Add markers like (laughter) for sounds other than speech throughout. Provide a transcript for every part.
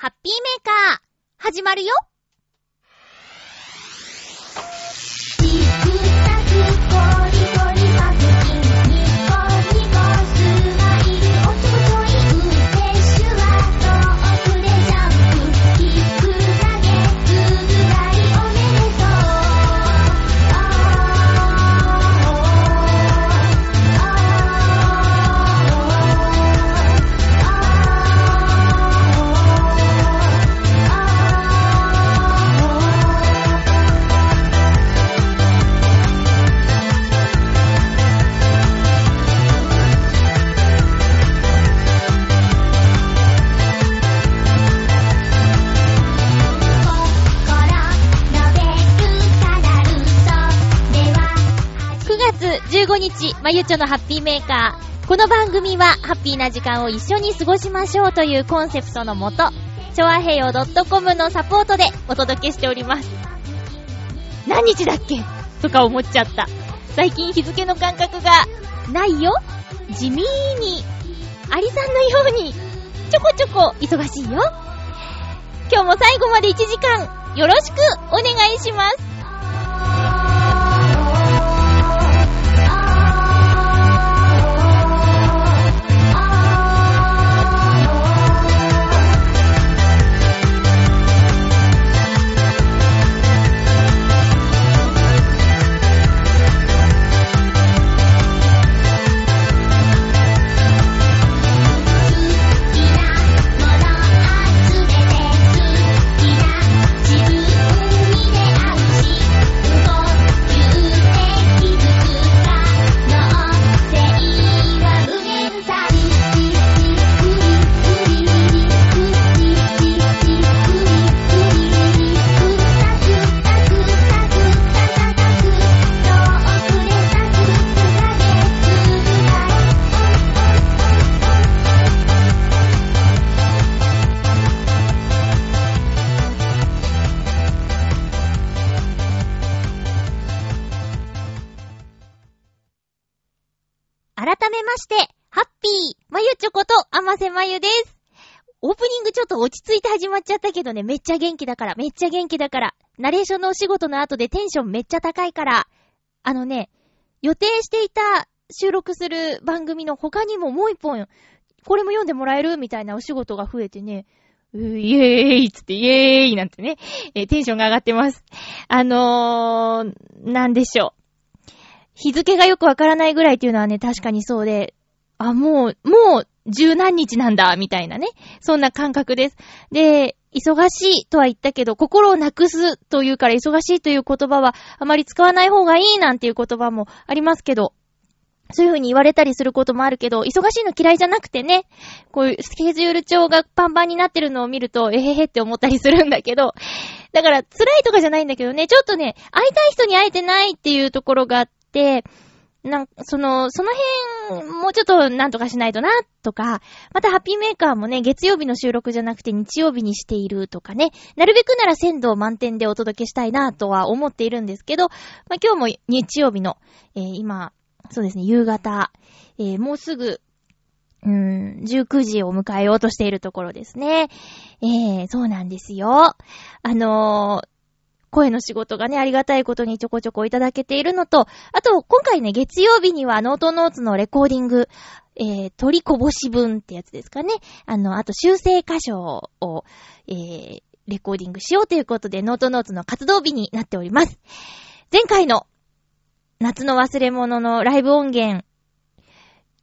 ハッピーメーカー、始まるよ。15日、まゆちょのハッピーメーカー。この番組は、ハッピーな時間を一緒に過ごしましょうというコンセプトのもと、ちょわへよ .com のサポートでお届けしております。何日だっけ？とか思っちゃった。最近日付の感覚がないよ？地味に、アリさんのように、ちょこちょこ忙しいよ？今日も最後まで1時間、よろしくお願いします。ゆです。オープニングちょっと落ち着いて始まっちゃったけどね、めっちゃ元気だから、めっちゃ元気だから、ナレーションのお仕事の後でテンションめっちゃ高いから、あのね、予定していた収録する番組の他にももう一本、これも読んでもらえるみたいなお仕事が増えてね、うーイエーイつってイエーイなんてね、えーテンションが上がってます。あのー、なんでしょう。日付がよくわからないぐらいっていうのはね、確かにそうで、あ、もう、もう、十何日なんだ、みたいなね。そんな感覚です。で、忙しいとは言ったけど、心をなくすというから忙しいという言葉はあまり使わない方がいいなんていう言葉もありますけど、そういう風に言われたりすることもあるけど、忙しいの嫌いじゃなくてね、こういうスケジュール帳がパンパンになってるのを見ると、えへへって思ったりするんだけど、だから辛いとかじゃないんだけどね、ちょっとね、会いたい人に会えてないっていうところがあって、なんその、その辺、もうちょっとなんとかしないとな、とか、またハッピーメーカーもね、月曜日の収録じゃなくて日曜日にしているとかね、なるべくなら鮮度満点でお届けしたいな、とは思っているんですけど、まあ、今日も日曜日の、えー今、そうですね、夕方、えーもうすぐ、うーん、19時を迎えようとしているところですね。えー、そうなんですよ。あのー声の仕事がね、ありがたいことにちょこちょこいただけているのと、あと、今回ね、月曜日にはノートノーツのレコーディング、えー、取りこぼし分ってやつですかね。あの、あと修正箇所を、えー、レコーディングしようということで、ノートノーツの活動日になっております。前回の夏の忘れ物のライブ音源、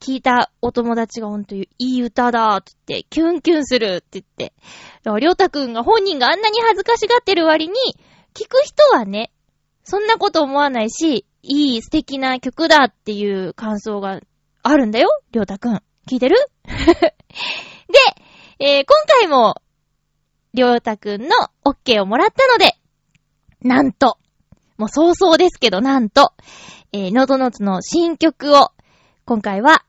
聞いたお友達がほんといい歌だーって言って、キュンキュンするって言って。りょうたくんが本人があんなに恥ずかしがってる割に、聞く人はね、そんなこと思わないし、いい素敵な曲だっていう感想があるんだよ、りょうたくん。聞いてる？(laughs) で、えー今回も、りょうたくんの OK をもらったので、なんと、もう早々ですけど、なんと、えーノートノーツの新曲を、今回は、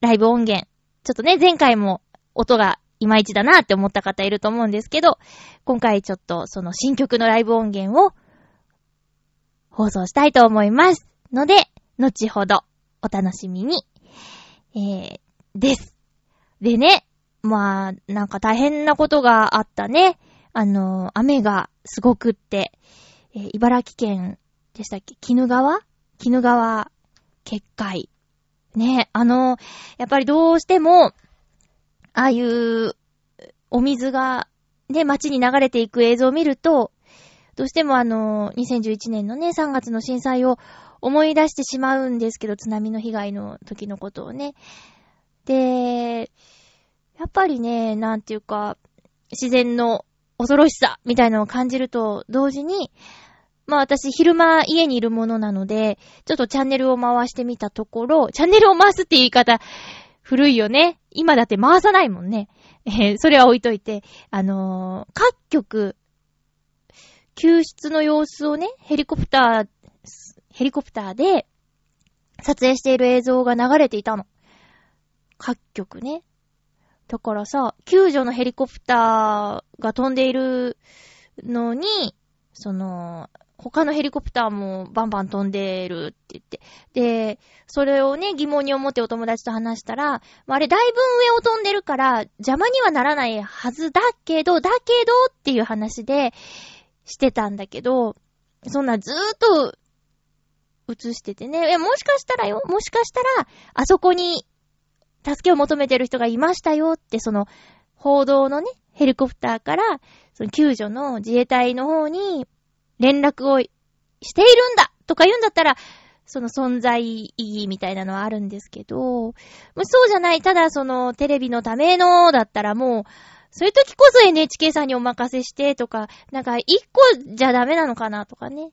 ライブ音源。ちょっとね、前回も音がいまいちだなって思った方いると思うんですけど、今回ちょっとその新曲のライブ音源を放送したいと思います。ので、後ほどお楽しみに。えー、です。でね、まあ、なんか大変なことがあったね。あの、雨がすごくって、えー、茨城県でしたっけ？鬼怒川？鬼怒川決壊。ね、あの、やっぱりどうしても、ああいうお水がね、街に流れていく映像を見ると、どうしてもあの、2011年のね、3月の震災を思い出してしまうんですけど、津波の被害の時のことをね。で、やっぱりね、なんていうか、自然の恐ろしさみたいなのを感じると同時に、まあ私昼間家にいるものなので、ちょっとチャンネルを回してみたところ、チャンネルを回すって言い方、古いよね。今だって回さないもんね。えー、それは置いといて、あのー、各局、救出の様子をね、ヘリコプター、ヘリコプターで撮影している映像が流れていたの。各局ね。だからさ、救助のヘリコプターが飛んでいるのに、その、他のヘリコプターもバンバン飛んでるって言って。で、それをね、疑問に思ってお友達と話したら、あれだいぶ上を飛んでるから邪魔にはならないはずだけど、だけどっていう話でしてたんだけど、そんなずーっと映しててね。え、もしかしたらよ、もしかしたら、あそこに助けを求めてる人がいましたよって、その、報道のね、ヘリコプターから、その救助の自衛隊の方に連絡をしているんだとか言うんだったら、その存在意義みたいなのはあるんですけど、そうじゃない、ただそのテレビのためのだったらもう、そういう時こそ NHK さんにお任せしてとか、なんか一個じゃダメなのかなとかね。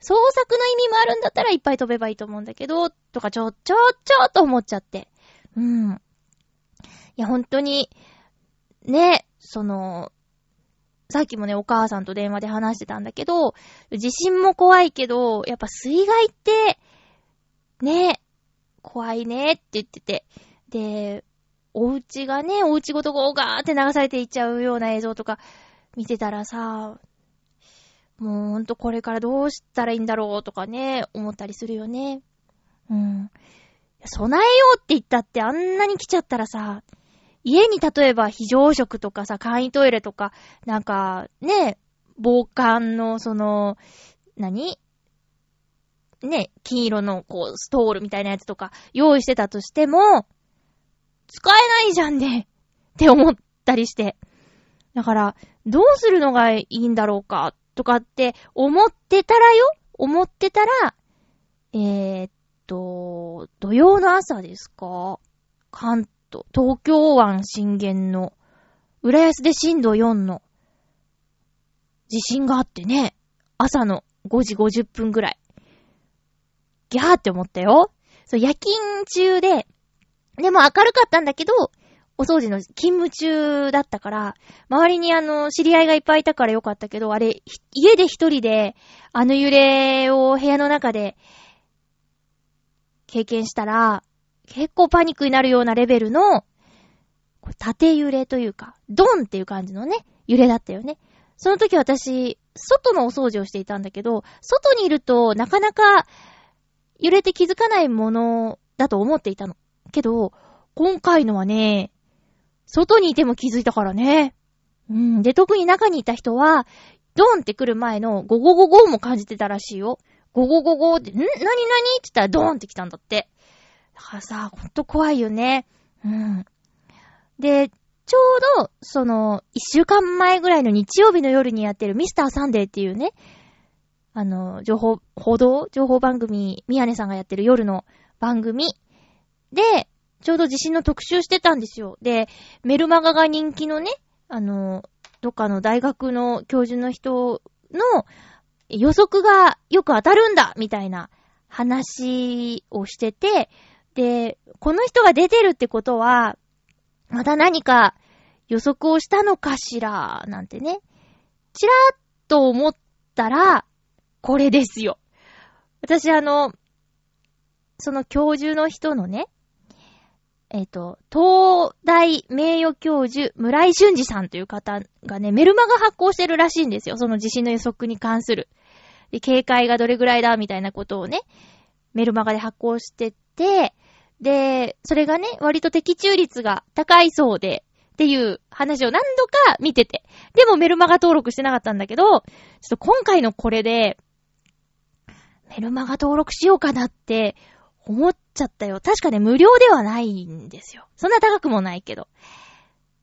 創作の意味もあるんだったらいっぱい飛べばいいと思うんだけど、とかちょ、ちょ、ちょ、と思っちゃって。うん。いや、本当に、ね、その、さっきもね、お母さんと電話で話してたんだけど、地震も怖いけど、やっぱ水害って、ね、怖いねって言ってて。で、お家がね、お家ごとゴーガーって流されていっちゃうような映像とか見てたらさ、もうほんとこれからどうしたらいいんだろうとかね、思ったりするよね。うん。備えようって言ったってあんなに来ちゃったらさ、家に例えば非常食とかさ、簡易トイレとか、なんか、ね、防寒のその、何？ね、金色のこう、ストールみたいなやつとか用意してたとしても、使えないじゃんねって思ったりして。だから、どうするのがいいんだろうかとかって思ってたらよ。思ってたら、えー、と、土曜の朝ですか？関東、東京湾震源の、浦安で震度4の地震があってね、朝の5時50分ぐらい。ギャーって思ったよ。そう、夜勤中で、でも明るかったんだけど、お掃除の勤務中だったから、周りにあの、知り合いがいっぱいいたからよかったけど、あれ、家で一人で、あの揺れを部屋の中で経験したら、結構パニックになるようなレベルの、縦揺れというか、ドンっていう感じのね、揺れだったよね。その時私、外のお掃除をしていたんだけど、外にいるとなかなか揺れて気づかないものだと思っていたの。けど、今回のはね、外にいても気づいたからね。うん。で、特に中にいた人は、ドンって来る前のゴゴゴゴも感じてたらしいよ。ゴゴゴゴって、ん？なになにって言ったらドーンって来たんだって。だからさ、ほんと怖いよね。うん。で、ちょうど、その、一週間前ぐらいの日曜日の夜にやってるミスターサンデーっていうね、あの、情報、報道情報番組、宮根さんがやってる夜の番組で、ちょうど地震の特集してたんですよ。で、メルマガが人気のね、あの、どっかの大学の教授の人の、予測がよく当たるんだみたいな話をしてて、で、この人が出てるってことは、また何か予測をしたのかしら、なんてね。ちらっと思ったら、これですよ。私あの、その教授の人のね、えっ、ー、と、東大名誉教授、村井俊二さんという方がね、メルマガ発行してるらしいんですよ。その地震の予測に関する。で、警戒がどれぐらいだ、みたいなことをね、メルマガで発行してて、で、それがね、割と的中率が高いそうで、っていう話を何度か見てて。でもメルマガ登録してなかったんだけど、ちょっと今回のこれで、メルマガ登録しようかなって思っちゃったよ。確かね、無料ではないんですよ。そんな高くもないけど。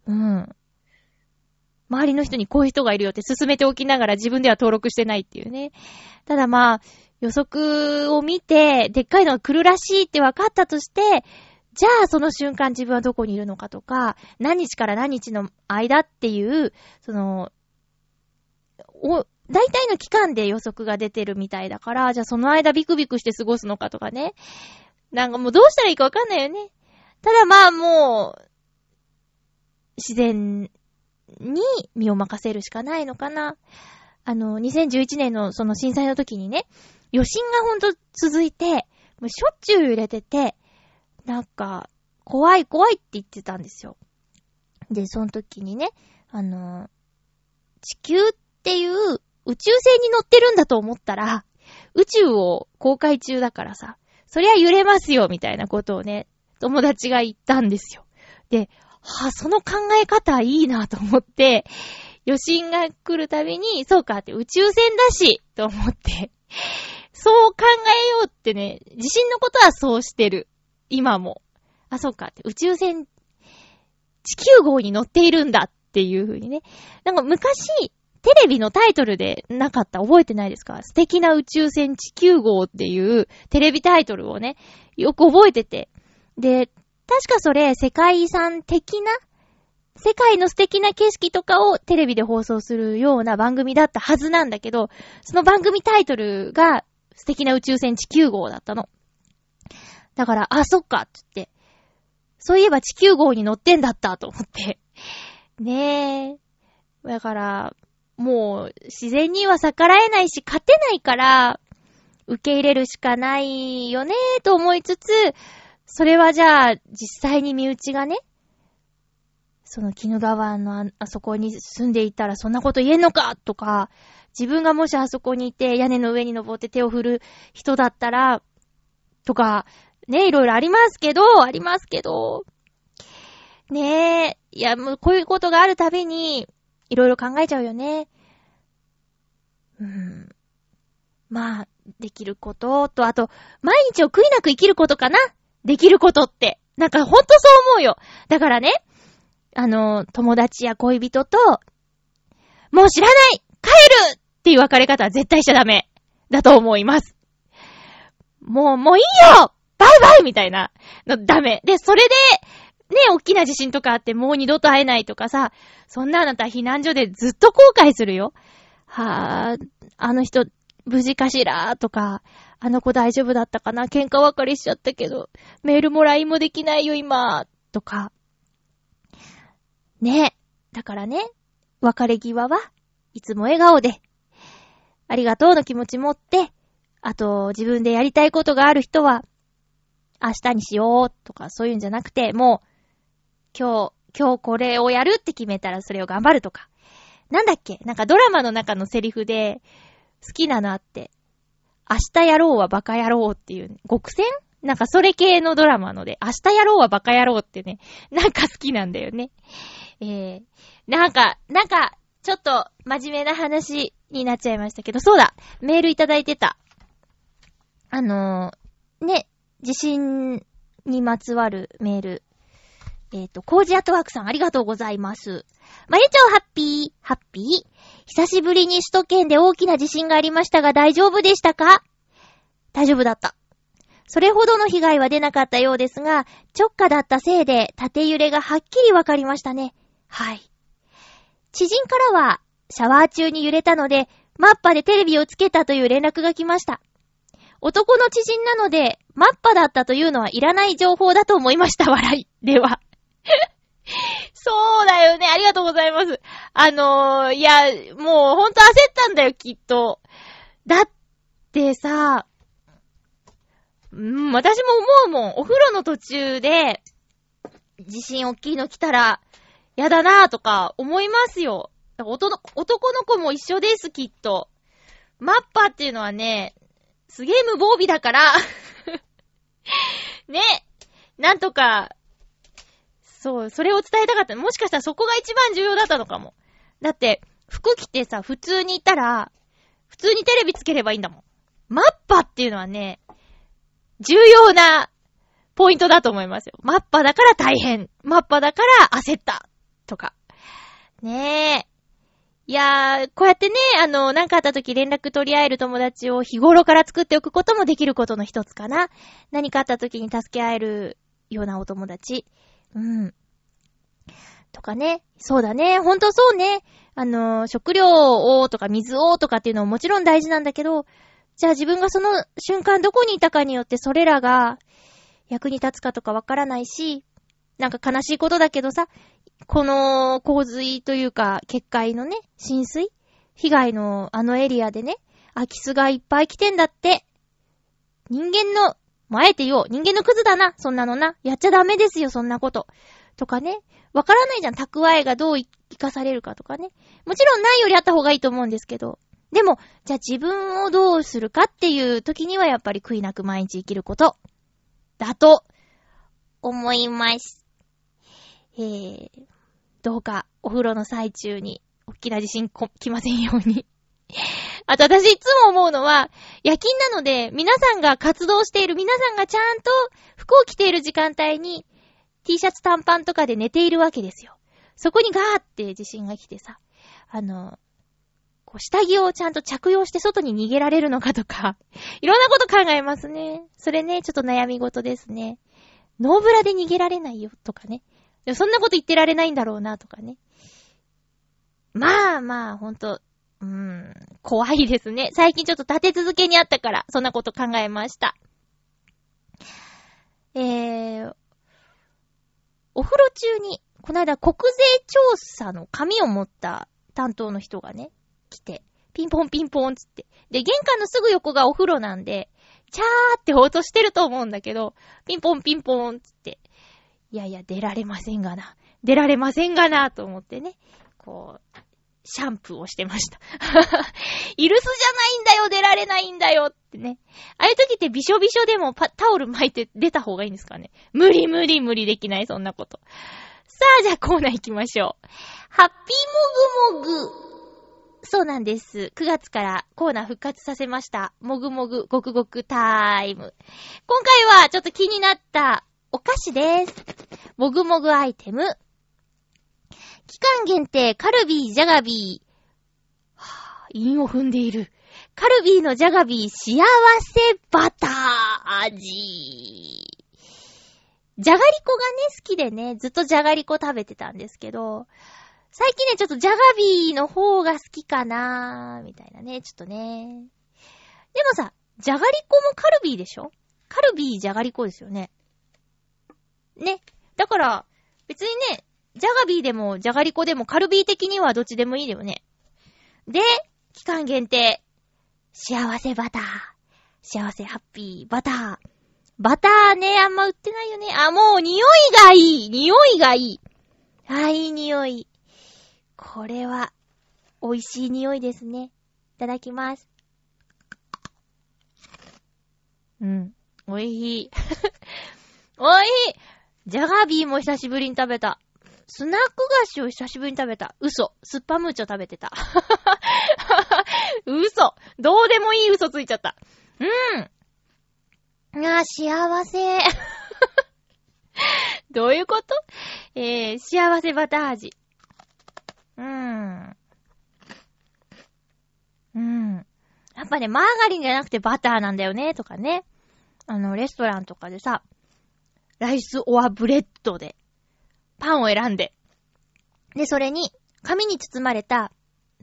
うん。周りの人にこういう人がいるよって進めておきながら自分では登録してないっていうね。ただまあ、予測を見て、でっかいのが来るらしいって分かったとして、じゃあその瞬間自分はどこにいるのかとか、何日から何日の間っていう、その、お、大体の期間で予測が出てるみたいだから、じゃあその間ビクビクして過ごすのかとかね。なんかもうどうしたらいいかわかんないよね。ただまあもう、自然に身を任せるしかないのかな。あの、2011年のその震災の時にね、余震がほんと続いて、もうしょっちゅう揺れてて、なんか、怖い怖いって言ってたんですよ。で、その時にね、あの、地球っていう宇宙船に乗ってるんだと思ったら、宇宙を公開中だからさ、そりゃ揺れますよ、みたいなことをね、友達が言ったんですよ。で、はあ、その考え方いいなと思って、余震が来るたびに、そうかって宇宙船だし、と思って、そう考えようってね、地震のことはそうしてる。今も。あ、そうか、宇宙船、地球号に乗っているんだっていう風にね。なんか昔、テレビのタイトルでなかった覚えてないですか？素敵な宇宙船地球号っていうテレビタイトルをね、よく覚えてて。で、確かそれ世界遺産的な世界の素敵な景色とかをテレビで放送するような番組だったはずなんだけど、その番組タイトルが素敵な宇宙船地球号だったの。だから、あ、そっか、つって。そういえば地球号に乗ってんだったと思って。ねえ。だから、もう自然には逆らえないし、勝てないから、受け入れるしかないよねと思いつつ、それはじゃあ、実際に身内がね、その鬼怒川のああそこに住んでいたらそんなこと言えんのかとか、自分がもしあそこにいて屋根の上に登って手を振る人だったら、とか、ね、いろいろありますけど、ありますけど、ねえ、いや、もうこういうことがあるたびに、いろいろ考えちゃうよね。うん。まあ、できることと、あと、毎日を悔いなく生きることかなできることって。なんかほんとそう思うよ。だからね、あの、友達や恋人と、もう知らない帰るっていう別れ方は絶対しちゃダメ。だと思います。もう、もういいよバイバイみたいなのダメ。で、それで、ね、大きな地震とかあってもう二度と会えないとかさ、そんなあなた避難所でずっと後悔するよ。はぁ、あの人、無事かしら？とか、あの子大丈夫だったかな？喧嘩別れしちゃったけど、メールも LINE もできないよ今、とか。ね。だからね、別れ際はいつも笑顔で、ありがとうの気持ち持って、あと自分でやりたいことがある人は、明日にしようとかそういうんじゃなくて、もう、今日、今日これをやるって決めたらそれを頑張るとか。なんだっけ？なんかドラマの中のセリフで、好きなのあって、明日やろうはバカ野郎っていう、極戦？なんかそれ系のドラマので、明日やろうはバカ野郎ってね、なんか好きなんだよね。えー、なんか、なんか、ちょっと真面目な話になっちゃいましたけど、そうだメールいただいてた。あのー、ね、地震にまつわるメール。えっ、ー、と、コージアトワークさんありがとうございます。まゆちょうハッピー、ハッピー。久しぶりに首都圏で大きな地震がありましたが大丈夫でしたか？大丈夫だった。それほどの被害は出なかったようですが、直下だったせいで縦揺れがはっきりわかりましたね。はい。知人からは、シャワー中に揺れたので、マッパでテレビをつけたという連絡が来ました。男の知人なので、マッパだったというのはいらない情報だと思いました、笑い。では。(laughs) そうだよね。ありがとうございます。あのー、いや、もうほんと焦ったんだよ、きっと。だってさ、うん、私も思うもん。お風呂の途中で、地震大きいの来たら、やだなぁとか思いますよ。男の子も一緒です、きっと。マッパっていうのはね、すげえ無防備だから (laughs) ね、なんとか、そう、それを伝えたかった。もしかしたらそこが一番重要だったのかも。だって、服着てさ、普通にいたら、普通にテレビつければいいんだもん。マッパっていうのはね、重要なポイントだと思いますよ。マッパだから大変。マッパだから焦った。とか。ねえ。いやー、こうやってね、あの、なんかあった時連絡取り合える友達を日頃から作っておくこともできることの一つかな。何かあった時に助け合えるようなお友達。うん。とかね。そうだね。ほんとそうね。あの、食料をとか水をとかっていうのももちろん大事なんだけど、じゃあ自分がその瞬間どこにいたかによってそれらが役に立つかとかわからないし、なんか悲しいことだけどさ、この洪水というか、結界のね、浸水？被害のあのエリアでね、空き巣がいっぱい来てんだって。人間の、もあえて言おう。人間のクズだな。そんなのな。やっちゃダメですよ、そんなこと。とかね。わからないじゃん。蓄えがどう生かされるかとかね。もちろんないよりあった方がいいと思うんですけど。でも、じゃあ自分をどうするかっていう時にはやっぱり悔いなく毎日生きること。だと、思います。えー、どうかお風呂の最中に、大きな地震こ来ませんように。(laughs) あと私いつも思うのは、夜勤なので、皆さんが活動している、皆さんがちゃんと服を着ている時間帯に、T シャツ短パンとかで寝ているわけですよ。そこにガーって地震が来てさ、あの、こう下着をちゃんと着用して外に逃げられるのかとか、(laughs) いろんなこと考えますね。それね、ちょっと悩み事ですね。ノーブラで逃げられないよとかね。そんなこと言ってられないんだろうなとかね。まあまあ、ほんと、うーん、怖いですね。最近ちょっと立て続けにあったから、そんなこと考えました。えー、お風呂中に、この間国税調査の紙を持った担当の人がね、来て、ピンポンピンポンつって。で、玄関のすぐ横がお風呂なんで、チャーって音してると思うんだけど、ピンポンピンポンつって。いやいや、出られませんがな。出られませんがな、と思ってね。こう、シャンプーをしてました。(laughs) イルスじゃないんだよ、出られないんだよってね。ああいう時ってびしょびしょでもタオル巻いて出た方がいいんですかね。無理無理無理できない、そんなこと。さあ、じゃあコーナー行きましょう。ハッピーもぐもぐ。そうなんです。9月からコーナー復活させました。もぐもぐごくごくタイム。今回はちょっと気になったお菓子です。もぐもぐアイテム。期間限定カルビージャガビー。はぁ、韻を踏んでいる。カルビーのジャガビー幸せバター味。じゃがりこがね、好きでね、ずっとじゃがりこ食べてたんですけど、最近ね、ちょっとジャガビーの方が好きかなー、みたいなね、ちょっとね。でもさ、じゃがりこもカルビーでしょ？カルビーじゃがりこですよね。ね。だから、別にね、ジャガビーでも、ジャガリコでも、カルビー的にはどっちでもいいよね。で、期間限定。幸せバター。幸せハッピーバター。バターね、あんま売ってないよね。あ、もう匂いがいい匂いがいいあ、いい匂い。これは、美味しい匂いですね。いただきます。うん。美味しい。(laughs) 美味しいジャガビーも久しぶりに食べた。スナック菓子を久しぶりに食べた。嘘。スッパムーチョ食べてた。(laughs) 嘘。どうでもいい嘘ついちゃった。うん。あ、幸せ。(laughs) どういうこと？えー、幸せバター味。うーん。うん。やっぱね、マーガリンじゃなくてバターなんだよね、とかね。あの、レストランとかでさ、 rice or bread で、パンを選んで、で、それに、紙に包まれた、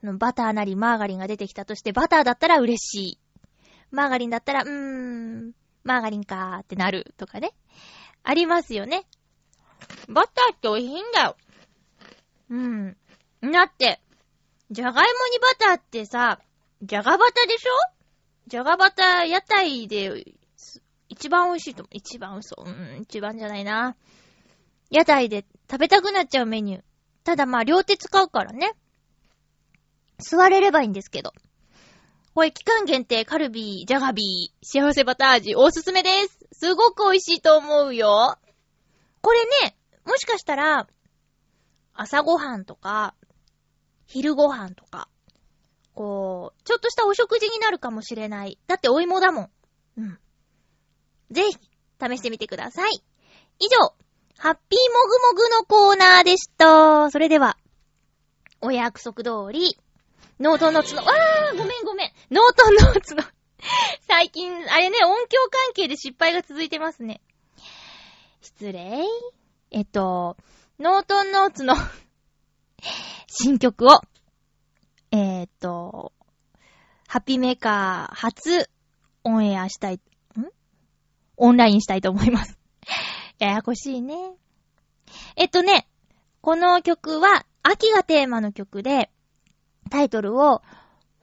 バターなりマーガリンが出てきたとして、バターだったら嬉しい。マーガリンだったら、うーん、マーガリンかーってなるとかね。ありますよね。バターって美味しいんだよ。うん。だって、じゃがいもにバターってさ、じゃがバタでしょ？じゃがバタ屋台で一番美味しいと思う。一番嘘。うん、一番じゃないな。屋台で食べたくなっちゃうメニュー。ただまあ、両手使うからね。座れればいいんですけど。これ期間限定カルビー、ジャガビー、幸せバター味、おすすめです。すごく美味しいと思うよ。これね、もしかしたら、朝ごはんとか、昼ごはんとか、こう、ちょっとしたお食事になるかもしれない。だってお芋だもん。うん。ぜひ、試してみてください。以上、ハッピーもぐもぐのコーナーでした。それでは、お約束通り、ノートノーツの、わーごめんごめん。ノートノーツの (laughs) 最近、あれね、音響関係で失敗が続いてますね。失礼。えっと、ノートノーツの新曲を、えー、っと、ハッピーメーカー初オンエアしたい、オンラインしたいと思います。(laughs) ややこしいね。えっとね、この曲は秋がテーマの曲で、タイトルを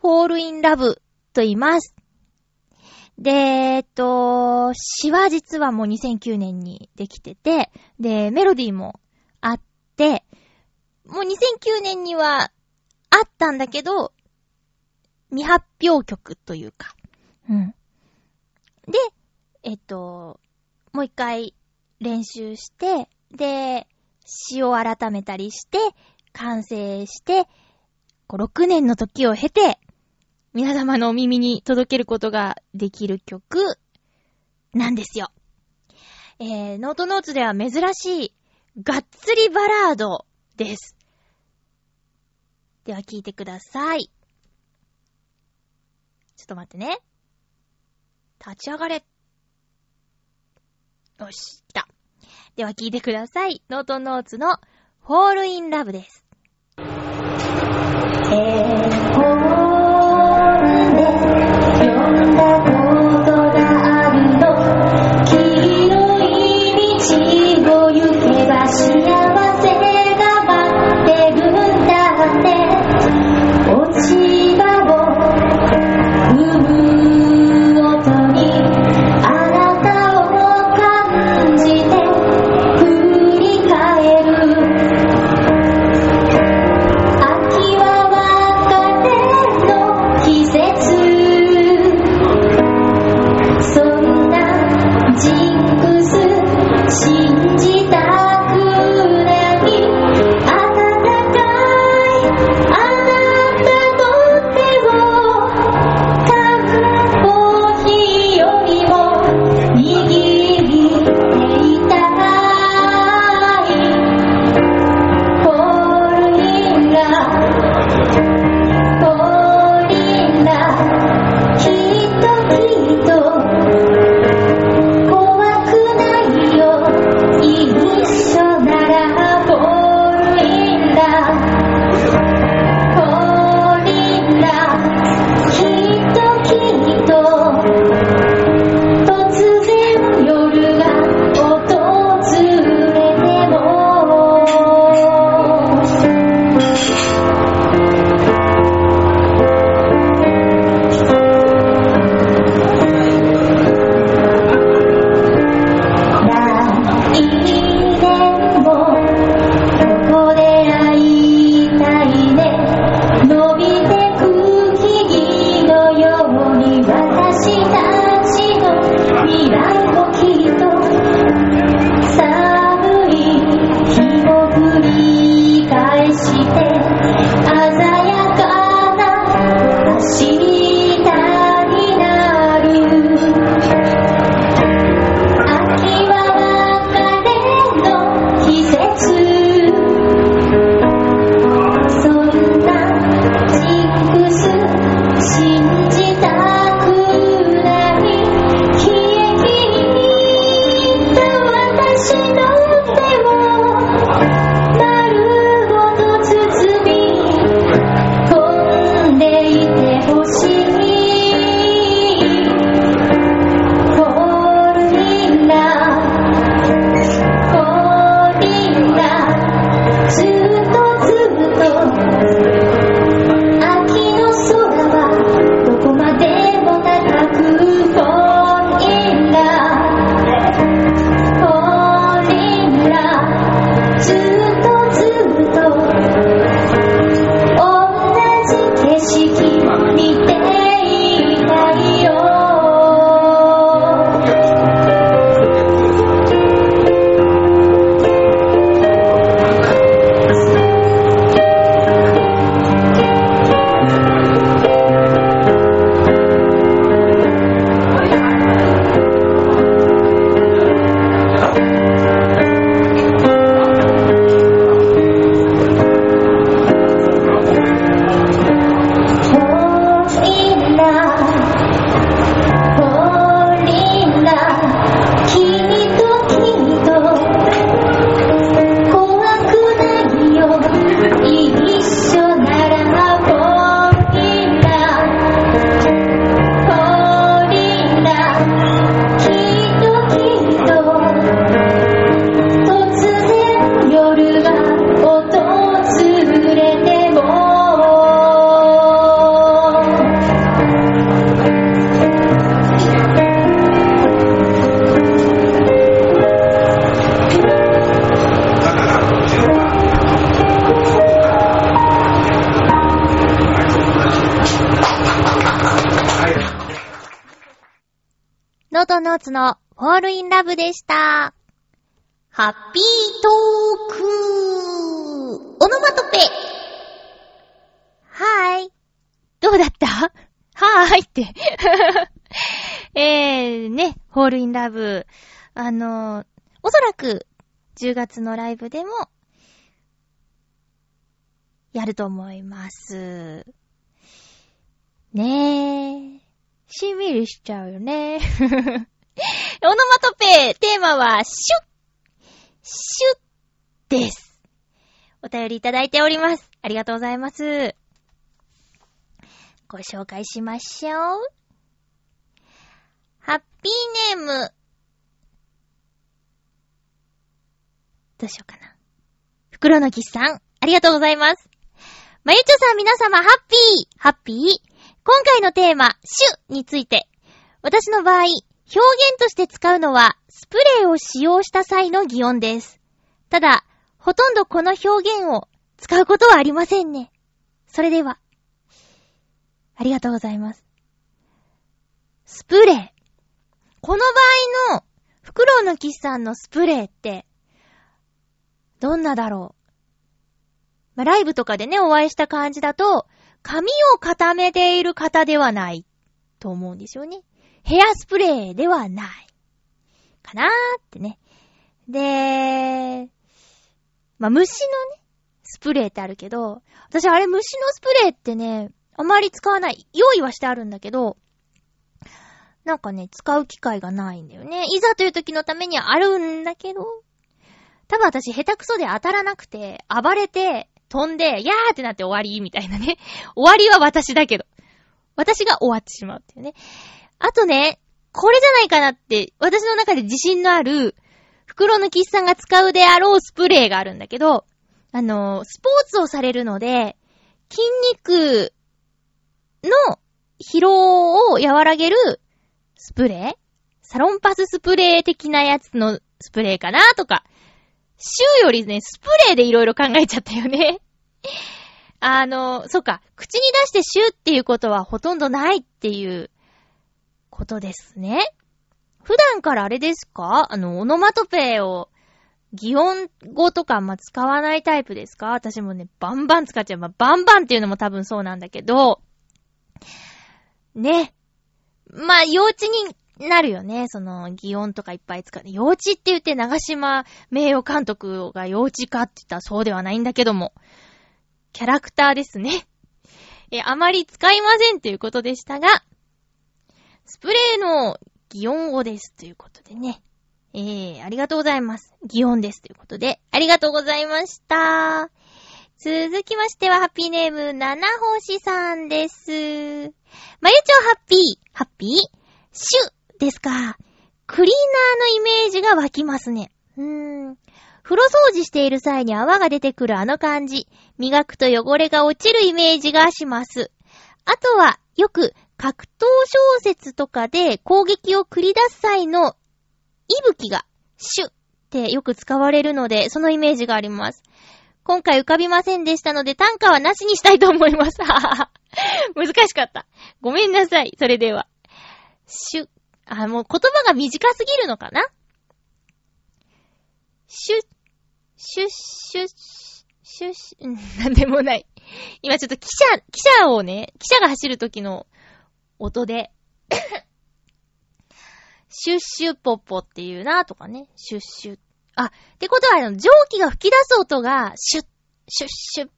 Fall in Love と言います。で、えっと、詩は実はもう2009年にできてて、で、メロディーもあって、もう2009年にはあったんだけど、未発表曲というか。うん。で、えっと、もう一回練習して、で、詩を改めたりして、完成して、6年の時を経て、皆様のお耳に届けることができる曲なんですよ。えー、ノートノーツでは珍しい、がっつりバラードです。では聞いてください。ちょっと待ってね。立ち上がれ。よし、来た。では聞いてください。ノートノーツのホールインラブです。えーどうだった？はーいって (laughs) えー、ね、ホールインラブ。あのー、おそらく10月のライブでもやると思います。ねえ。しんみりしちゃうよね。(laughs) オノマトペテーマは、シュッシュッです。お便りいただいております。ありがとうございます。ご紹介しましょう。ハッピーネーム。どうしようかな。袋のキスさん、ありがとうございます。まゆちょさん皆様、ハッピーハッピー今回のテーマ、シュについて。私の場合、表現として使うのは、スプレーを使用した際の擬音です。ただ、ほとんどこの表現を使うことはありませんね。それでは。ありがとうございます。スプレー。この場合の、フクロウのキスさんのスプレーって、どんなだろうまあ、ライブとかでね、お会いした感じだと、髪を固めている方ではないと思うんですよね。ヘアスプレーではない。かなーってね。で、まあ、虫のね、スプレーってあるけど、私あれ虫のスプレーってね、あまり使わない。用意はしてあるんだけど、なんかね、使う機会がないんだよね。いざという時のためにあるんだけど、多分私下手くそで当たらなくて、暴れて、飛んで、やーってなって終わりみたいなね。(laughs) 終わりは私だけど。私が終わってしまうっていうね。あとね、これじゃないかなって、私の中で自信のある、袋のキスさんが使うであろうスプレーがあるんだけど、あの、スポーツをされるので、筋肉の疲労を和らげるスプレー？サロンパススプレー的なやつのスプレーかなとか、シューよりね、スプレーでいろいろ考えちゃったよね。(laughs) あの、そっか、口に出してシューっていうことはほとんどないっていうことですね。普段からあれですか？あの、オノマトペを、擬音語とかあんま使わないタイプですか？私もね、バンバン使っちゃう。まあ、バンバンっていうのも多分そうなんだけど、ね。まあ、幼稚になるよね。その、擬音とかいっぱい使う。幼稚って言って長島名誉監督が幼稚かって言ったらそうではないんだけども。キャラクターですね。え、あまり使いませんということでしたが、スプレーの擬音語ですということでね。えー、ありがとうございます。擬音ですということで、ありがとうございました。続きましては、ハッピーネーム、七星さんです。まゆちょハッピー、ハッピー、シュですか。クリーナーのイメージが湧きますね。うーん。風呂掃除している際に泡が出てくるあの感じ。磨くと汚れが落ちるイメージがします。あとは、よく格闘小説とかで攻撃を繰り出す際の息吹がシュってよく使われるので、そのイメージがあります。今回浮かびませんでしたので単価はなしにしたいと思います。(laughs) 難しかった。ごめんなさい。それでは。シュッ。あ、もう言葉が短すぎるのかな？シュッ、シュッ、シュッ、シュッ、シュッ、なんでもない。今ちょっと汽車、汽車をね、汽車が走る時の音で (coughs) シュッシュッポッポっていうなとかね。シュッシュッ。あ、ってことは、蒸気が吹き出す音が、シュッ、シュッシュッ、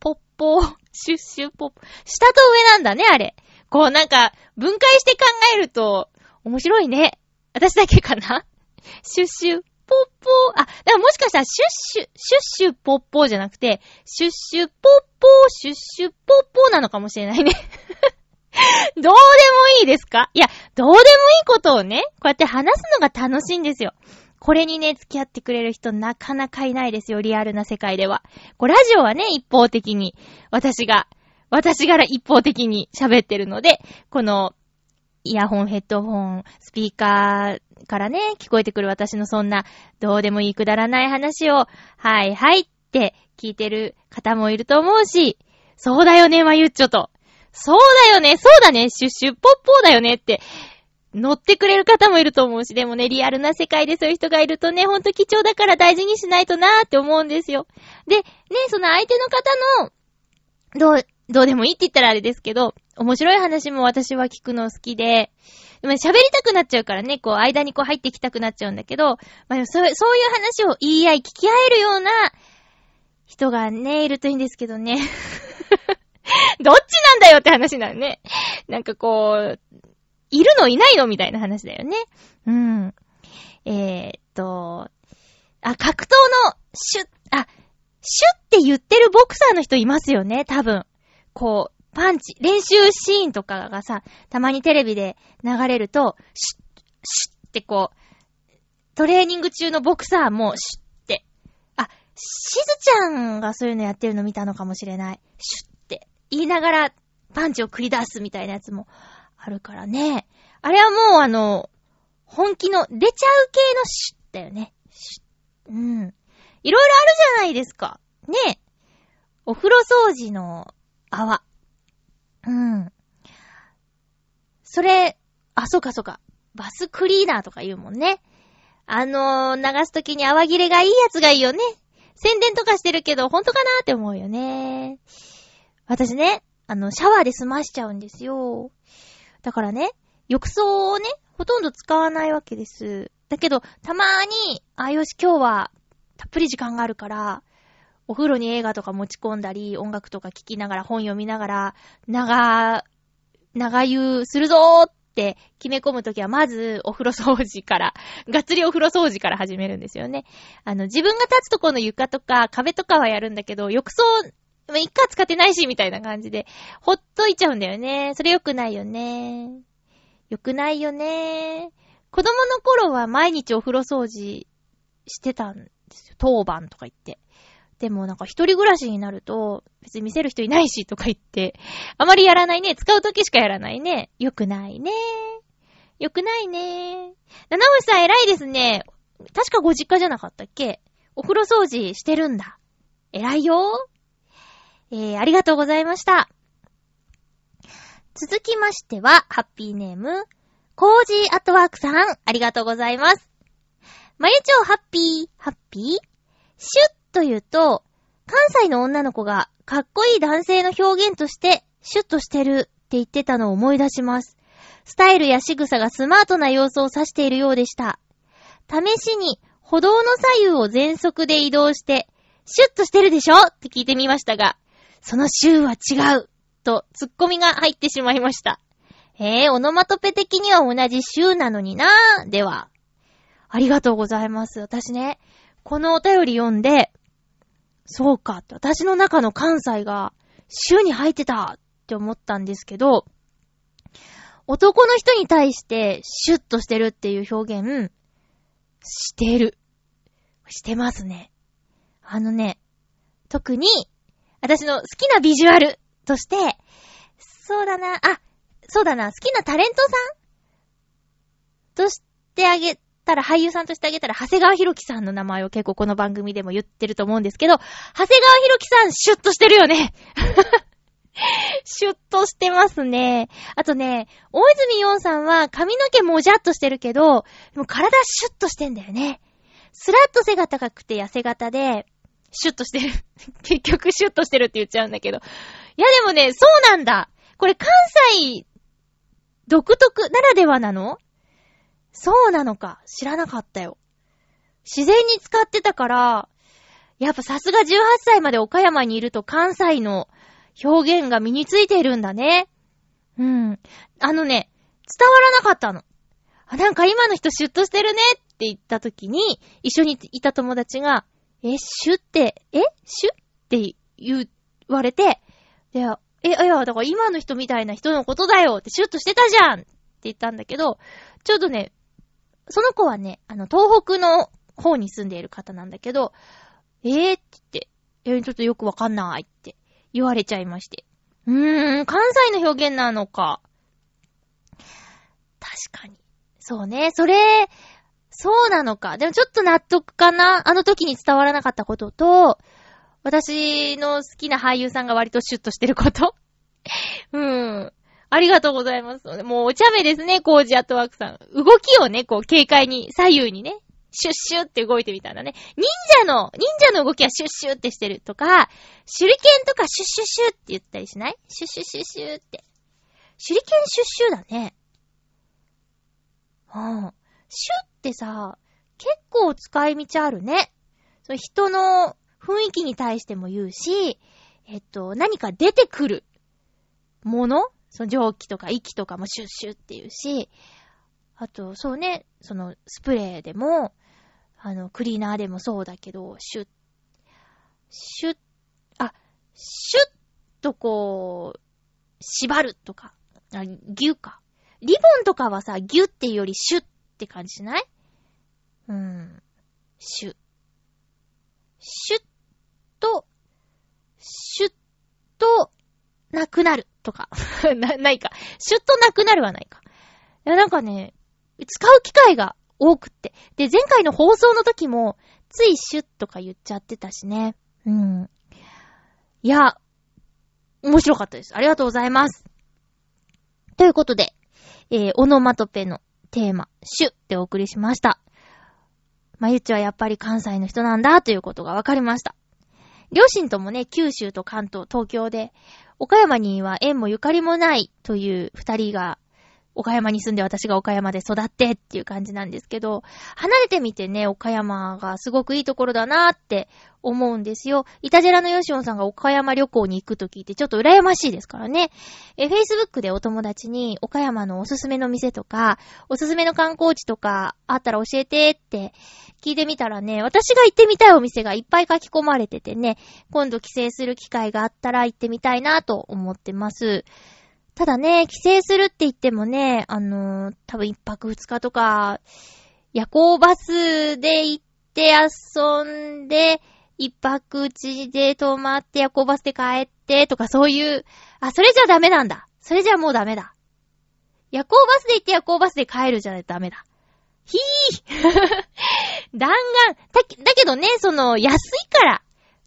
ポッポー、(laughs) シュッシュッポッ。下と上なんだね、あれ。こうなんか、分解して考えると、面白いね。私だけかな？(laughs) シュッシュッ、ポッポー。あ、だからもしかしたらシュッシュ、シュッシュポッポーじゃなくて、シュッシュポッポー、シュッシュポッポーなのかもしれないね。(laughs) どうでもいいですか？いや、どうでもいいことをね、こうやって話すのが楽しいんですよ。これにね、付き合ってくれる人なかなかいないですよ、リアルな世界では。こう、ラジオはね、一方的に、私が、私から一方的に喋ってるので、この、イヤホン、ヘッドホン、スピーカーからね、聞こえてくる私のそんな、どうでもいいくだらない話を、はいはいって聞いてる方もいると思うし、そうだよね、まゆっちょと。そうだよね、そうだね、シュッシュッポッポーだよねって、乗ってくれる方もいると思うし、でもね、リアルな世界でそういう人がいるとね、ほんと貴重だから大事にしないとなーって思うんですよ。で、ね、その相手の方の、どう、どうでもいいって言ったらあれですけど、面白い話も私は聞くの好きで、でも喋りたくなっちゃうからね、こう、間にこう入ってきたくなっちゃうんだけど、まあ、そう、そういう話を言い合い、聞き合えるような人がね、いるといいんですけどね。(laughs) どっちなんだよって話なのね。なんかこう、いるのいないのみたいな話だよね。うん。えー、っと、あ、格闘の、シュッ、あ、シュッって言ってるボクサーの人いますよね、多分。こう、パンチ、練習シーンとかがさ、たまにテレビで流れると、シュッ、シュッってこう、トレーニング中のボクサーも、シュッって。あ、しずちゃんがそういうのやってるの見たのかもしれない。シュッって言いながらパンチを繰り出すみたいなやつもあるからね。あれはもうあの、本気の、出ちゃう系のシュッだよね。シュッ。うん。いろいろあるじゃないですか。ねお風呂掃除の泡。うん。それ、あ、そうかそうか。バスクリーナーとか言うもんね。あのー、流すときに泡切れがいいやつがいいよね。宣伝とかしてるけど、ほんとかなーって思うよね。私ね、あの、シャワーで済ましちゃうんですよ。だからね、浴槽をね、ほとんど使わないわけです。だけど、たまーに、あ、よし、今日は、たっぷり時間があるから、お風呂に映画とか持ち込んだり、音楽とか聴きながら、本読みながら、長、長湯するぞーって決め込むときは、まずお風呂掃除から、がっつりお風呂掃除から始めるんですよね。あの、自分が立つとこの床とか壁とかはやるんだけど、浴槽、一回使ってないし、みたいな感じで、ほっといちゃうんだよね。それ良くないよね。良くないよね。子供の頃は毎日お風呂掃除してたんですよ。当番とか言って。でもなんか一人暮らしになると、別に見せる人いないしとか言って、あまりやらないね。使うときしかやらないね。よくないね。よくないね。七星さん偉いですね。確かご実家じゃなかったっけ？お風呂掃除してるんだ。偉いよ。えー、ありがとうございました。続きましては、ハッピーネーム、コージーアットワークさん、ありがとうございます。まゆちょハッピー、ハッピー？シュッと言うと、関西の女の子がかっこいい男性の表現として、シュッとしてるって言ってたのを思い出します。スタイルや仕草がスマートな様子を指しているようでした。試しに、歩道の左右を全速で移動して、シュッとしてるでしょ？って聞いてみましたが、その週は違うと、ツッコミが入ってしまいました。えー、オノマトペ的には同じ週なのになでは。ありがとうございます。私ね、このお便り読んで、そうか、私の中の関西が、週に入ってたって思ったんですけど、男の人に対して、シュッとしてるっていう表現、してる。してますね。あのね、特に、私の好きなビジュアルとして、そうだな、あ、そうだな、好きなタレントさんとしてあげたら、俳優さんとしてあげたら、長谷川博樹さんの名前を結構この番組でも言ってると思うんですけど、長谷川博樹さん、シュッとしてるよね。(laughs) シュッとしてますね。あとね、大泉洋さんは髪の毛もじゃっとしてるけど、でも体シュッとしてんだよね。スラッと背が高くて痩せ型で、シュッとしてる。(laughs) 結局シュッとしてるって言っちゃうんだけど。いやでもね、そうなんだ。これ関西独特ならではなの？そうなのか。知らなかったよ。自然に使ってたから、やっぱさすが18歳まで岡山にいると関西の表現が身についているんだね。うん。あのね、伝わらなかったの。あ、なんか今の人シュッとしてるねって言った時に、一緒にいた友達が、え、シュって、えシュって言われて、で、え、いや、だから今の人みたいな人のことだよってシュッとしてたじゃんって言ったんだけど、ちょっとね、その子はね、あの、東北の方に住んでいる方なんだけど、えーって言って、えちょっとよくわかんないって言われちゃいまして。うーん、関西の表現なのか。確かに。そうね、それ、そうなのか。でもちょっと納得かなあの時に伝わらなかったことと、私の好きな俳優さんが割とシュッとしてること (laughs) うん。ありがとうございます。もうお茶目ですね、コージアットワークさん。動きをね、こう、軽快に、左右にね、シュッシュって動いてみたいなね。忍者の、忍者の動きはシュッシュってしてるとか、手裏剣とかシュッシュッシュって言ったりしない？シュッシュッシュッシュって。手裏剣シュッシュだね。うん。シュッってさ、結構使い道あるね。その人の雰囲気に対しても言うし、えっと、何か出てくるものその蒸気とか息とかもシュッシュって言うし、あと、そうね、そのスプレーでも、あの、クリーナーでもそうだけど、シュッ、シュッ、あ、シュッとこう、縛るとか、あ、ギュか。リボンとかはさ、ギュっていうよりシュッって感じしない？うん。シュッ。シュッと、シュッと、なくなるとか。(laughs) な、ないか。シュッとなくなるはないか。いや、なんかね、使う機会が多くって。で、前回の放送の時も、ついシュッとか言っちゃってたしね。うん。いや、面白かったです。ありがとうございます。ということで、えー、オノマトペのテーマ、シュッってお送りしました。まゆちはやっぱり関西の人なんだということが分かりました。両親ともね、九州と関東、東京で、岡山には縁もゆかりもないという二人が岡山に住んで私が岡山で育ってっていう感じなんですけど、離れてみてね、岡山がすごくいいところだなって思うんですよ。イタジェラのヨシオンさんが岡山旅行に行くと聞いてちょっと羨ましいですからね。え、Facebook でお友達に岡山のおすすめの店とか、おすすめの観光地とかあったら教えてって聞いてみたらね、私が行ってみたいお店がいっぱい書き込まれててね、今度帰省する機会があったら行ってみたいなと思ってます。ただね、帰省するって言ってもね、あのー、多分一泊二日とか、夜行バスで行って遊んで、一泊うちで泊まって夜行バスで帰ってとかそういう、あ、それじゃダメなんだ。それじゃもうダメだ。夜行バスで行って夜行バスで帰るじゃダメだ。ひー (laughs) 弾丸。だ、だけどね、その、安いから。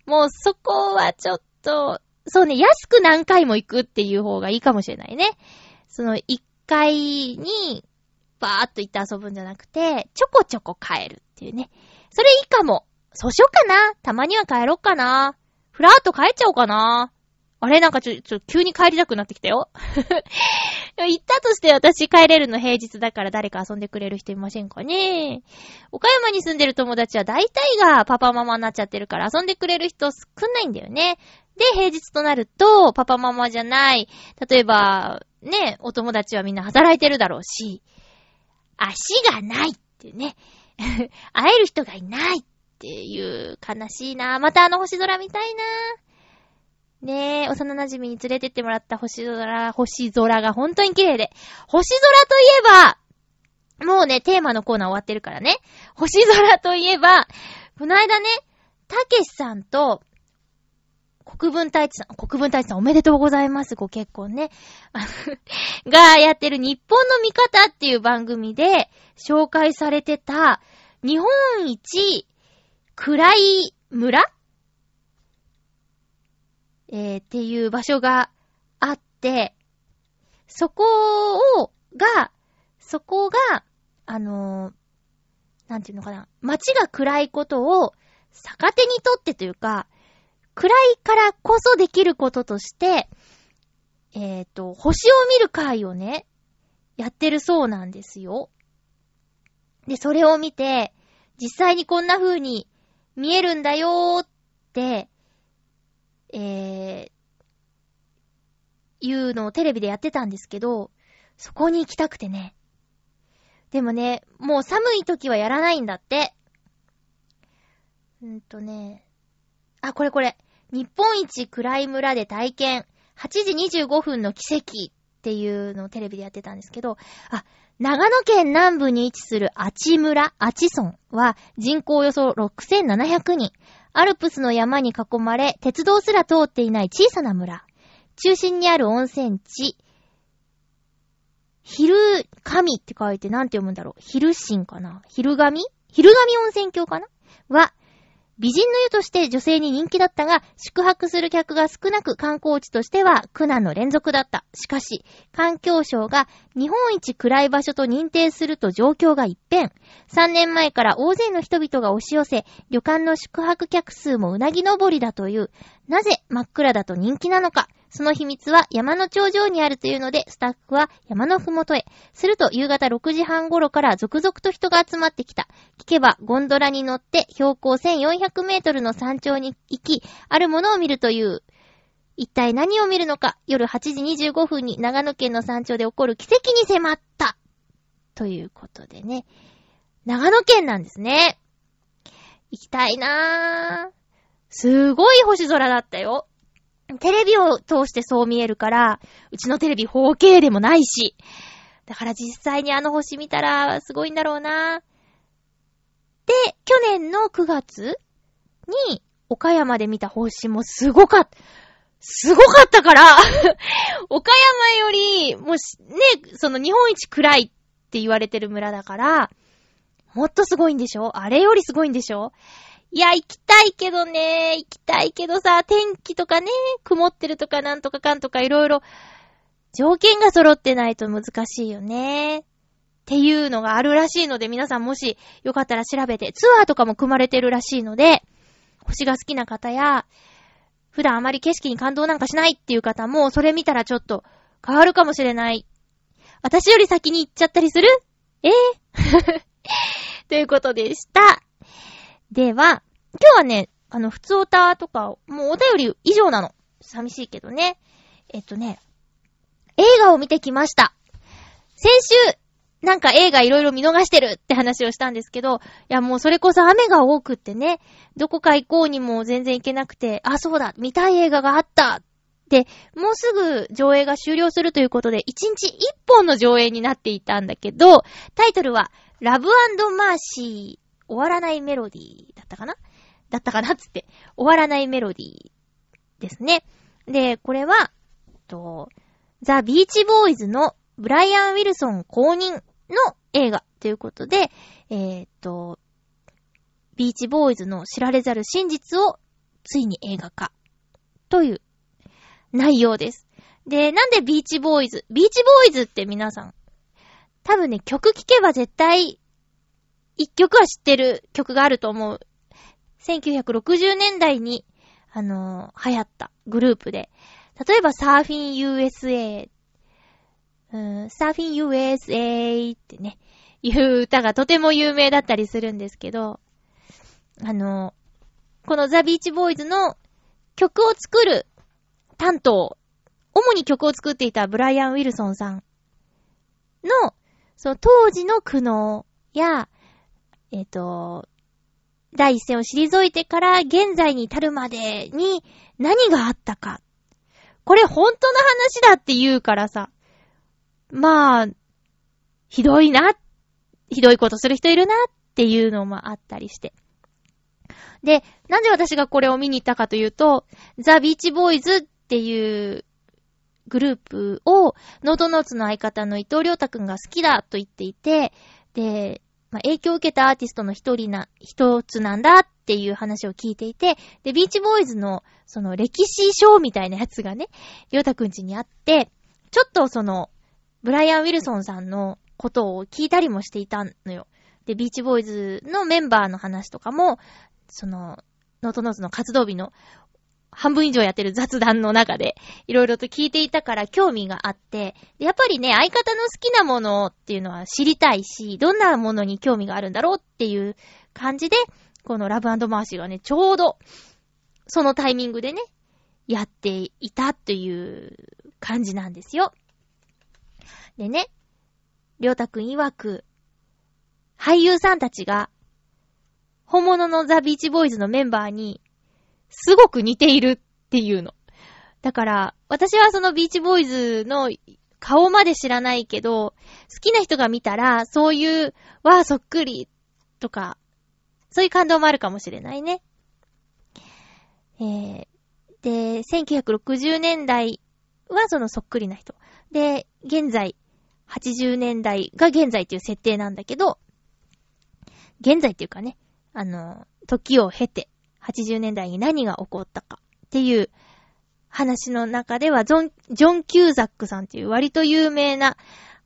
もうそこはちょっと、そうね、安く何回も行くっていう方がいいかもしれないね。その、一回に、バーっと行って遊ぶんじゃなくて、ちょこちょこ帰るっていうね。それいいかも。そうしようかな。たまには帰ろっかな。ふらーっと帰っちゃおうかな。あれ？なんかちょ、ちょ、急に帰りたくなってきたよ。(laughs) 行ったとして私帰れるの平日だから誰か遊んでくれる人いませんかね岡山に住んでる友達は大体がパパママになっちゃってるから遊んでくれる人少ないんだよね。で、平日となると、パパママじゃない、例えば、ね、お友達はみんな働いてるだろうし、足がないってね、(laughs) 会える人がいないっていう悲しいな。またあの星空見たいな。ねえ、幼馴染に連れてってもらった星空、星空が本当に綺麗で。星空といえば、もうね、テーマのコーナー終わってるからね。星空といえば、この間ね、たけしさんと、国分太一さん、国分太一さんおめでとうございます、ご結婚ね。(laughs) がやってる日本の味方っていう番組で紹介されてた日本一暗い村？えー、っていう場所があって、そこを、が、そこが、あのー、なんていうのかな、街が暗いことを逆手にとってというか、暗いからこそできることとして、えっ、ー、と、星を見る会をね、やってるそうなんですよ。で、それを見て、実際にこんな風に見えるんだよーって、えー、いうのをテレビでやってたんですけど、そこに行きたくてね。でもね、もう寒い時はやらないんだって。うんとね、あ、これこれ。日本一暗い村で体験。8時25分の奇跡っていうのをテレビでやってたんですけど、あ、長野県南部に位置するアチ村、アチ村は人口およそ6700人。アルプスの山に囲まれ、鉄道すら通っていない小さな村。中心にある温泉地。昼神って書いてなんて読むんだろう。昼神かな昼神？昼神温泉郷かな？は、美人の湯として女性に人気だったが、宿泊する客が少なく観光地としては苦難の連続だった。しかし、環境省が日本一暗い場所と認定すると状況が一変。3年前から大勢の人々が押し寄せ、旅館の宿泊客数もうなぎ登りだという。なぜ真っ暗だと人気なのか。その秘密は山の頂上にあるというので、スタッフは山のふもとへ。すると夕方6時半頃から続々と人が集まってきた。聞けば、ゴンドラに乗って標高1400メートルの山頂に行き、あるものを見るという。一体何を見るのか、夜8時25分に長野県の山頂で起こる奇跡に迫った。ということでね。長野県なんですね。行きたいなぁ。すごい星空だったよ。テレビを通してそう見えるから、うちのテレビ 4K でもないし。だから実際にあの星見たらすごいんだろうな。で、去年の9月に岡山で見た星もすごかった。すごかったから (laughs) 岡山より、もし、ね、その日本一暗いって言われてる村だから、もっとすごいんでしょ？あれよりすごいんでしょ？いや、行きたいけどね、行きたいけどさ、天気とかね、曇ってるとかなんとかかんとかいろいろ、条件が揃ってないと難しいよね。っていうのがあるらしいので、皆さんもしよかったら調べて、ツアーとかも組まれてるらしいので、星が好きな方や、普段あまり景色に感動なんかしないっていう方も、それ見たらちょっと変わるかもしれない。私より先に行っちゃったりする？え？えー、ということでした。では、今日はね、あの、普通歌とか、もうお便り以上なの。寂しいけどね。えっとね、映画を見てきました。先週、なんか映画いろいろ見逃してるって話をしたんですけど、いやもうそれこそ雨が多くってね、どこか行こうにも全然行けなくて、あ、そうだ、見たい映画があったで、もうすぐ上映が終了するということで、1日1本の上映になっていたんだけど、タイトルは、ラブマーシー。終わらないメロディーだったかな？だったかなつって。終わらないメロディーですね。で、これは、と、ザ・ビーチボーイズのブライアン・ウィルソン公認の映画ということで、えー、っと、ビーチボーイズの知られざる真実をついに映画化という内容です。で、なんでビーチボーイズビーチボーイズって皆さん、多分ね、曲聴けば絶対一曲は知ってる曲があると思う。1960年代に、あのー、流行ったグループで。例えば、サーフィン USA、サーフィン USA ってね、いう歌がとても有名だったりするんですけど、あのー、このザ・ビーチボーイズの曲を作る担当、主に曲を作っていたブライアン・ウィルソンさんの、その当時の苦悩や、えっ、ー、と、第一線を退いてから現在に至るまでに何があったか。これ本当の話だって言うからさ。まあ、ひどいな、ひどいことする人いるなっていうのもあったりして。で、なんで私がこれを見に行ったかというと、ザ・ビーチボーイズっていうグループを、ノートノーツの相方の伊藤良太くんが好きだと言っていて、で、まあ、影響を受けたアーティストの一人な、一つなんだっていう話を聞いていて、で、ビーチボーイズの、その歴史書みたいなやつがね、りょうたくんちにあって、ちょっとその、ブライアン・ウィルソンさんのことを聞いたりもしていたのよ。で、ビーチボーイズのメンバーの話とかも、その、ノートノーツの活動日の半分以上やってる雑談の中で、いろいろと聞いていたから興味があって、やっぱりね、相方の好きなものっていうのは知りたいし、どんなものに興味があるんだろうっていう感じで、このラブマーシーがね、ちょうど、そのタイミングでね、やっていたという感じなんですよ。でね、りょうたくん曰く、俳優さんたちが、本物のザ・ビーチボーイズのメンバーにすごく似ているっていうの。だから、私はそのビーチボーイズの顔まで知らないけど、好きな人が見たら、そういう、わあ、そっくり、とか、そういう感動もあるかもしれないね。えー、で、1960年代はそのそっくりな人。で、現在、80年代が現在っていう設定なんだけど、現在っていうかね、あの、時を経て、80年代に何が起こったかっていう話の中では、ジョン、ジョン・キューザックさんっていう割と有名な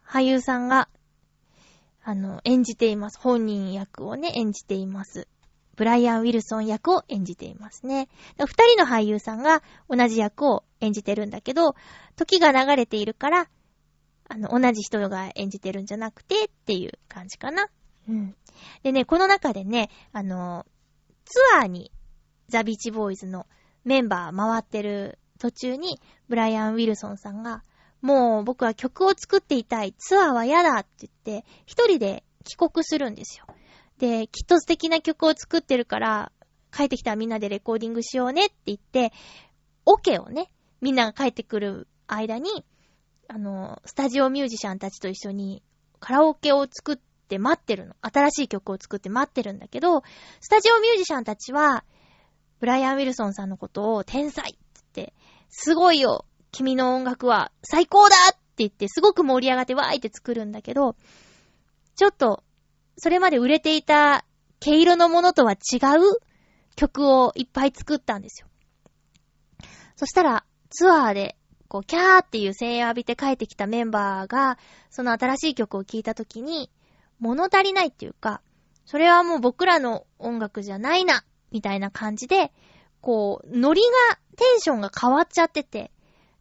俳優さんが、あの、演じています。本人役をね、演じています。ブライアン・ウィルソン役を演じていますね。二人の俳優さんが同じ役を演じてるんだけど、時が流れているから、あの、同じ人が演じてるんじゃなくてっていう感じかな。うん。でね、この中でね、あの、ツアーにザ・ビーチボーイズのメンバー回ってる途中に、ブライアン・ウィルソンさんが、もう僕は曲を作っていたい、ツアーは嫌だって言って、一人で帰国するんですよ。で、きっと素敵な曲を作ってるから、帰ってきたらみんなでレコーディングしようねって言って、オ、ケをね、みんなが帰ってくる間に、あの、スタジオミュージシャンたちと一緒にカラオケを作って待ってるの。新しい曲を作って待ってるんだけど、スタジオミュージシャンたちは、ブライアン・ウィルソンさんのことを天才って言って、すごいよ君の音楽は最高だって言ってすごく盛り上がってわーいって作るんだけど、ちょっと、それまで売れていた毛色のものとは違う曲をいっぱい作ったんですよ。そしたら、ツアーで、こう、キャーっていう声援を浴びて帰ってきたメンバーが、その新しい曲を聴いたときに、物足りないっていうか、それはもう僕らの音楽じゃないな、みたいな感じで、こう、ノリが、テンションが変わっちゃってて、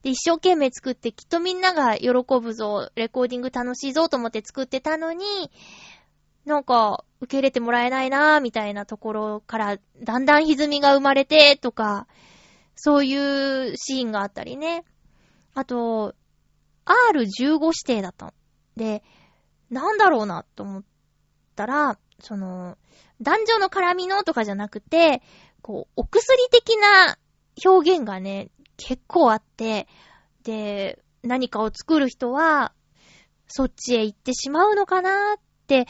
で、一生懸命作ってきっとみんなが喜ぶぞ、レコーディング楽しいぞと思って作ってたのに、なんか、受け入れてもらえないなぁ、みたいなところから、だんだん歪みが生まれて、とか、そういうシーンがあったりね。あと、R15 指定だったの。で、なんだろうな、と思ったら、その、男女の絡みのとかじゃなくて、こう、お薬的な表現がね、結構あって、で、何かを作る人は、そっちへ行ってしまうのかなって、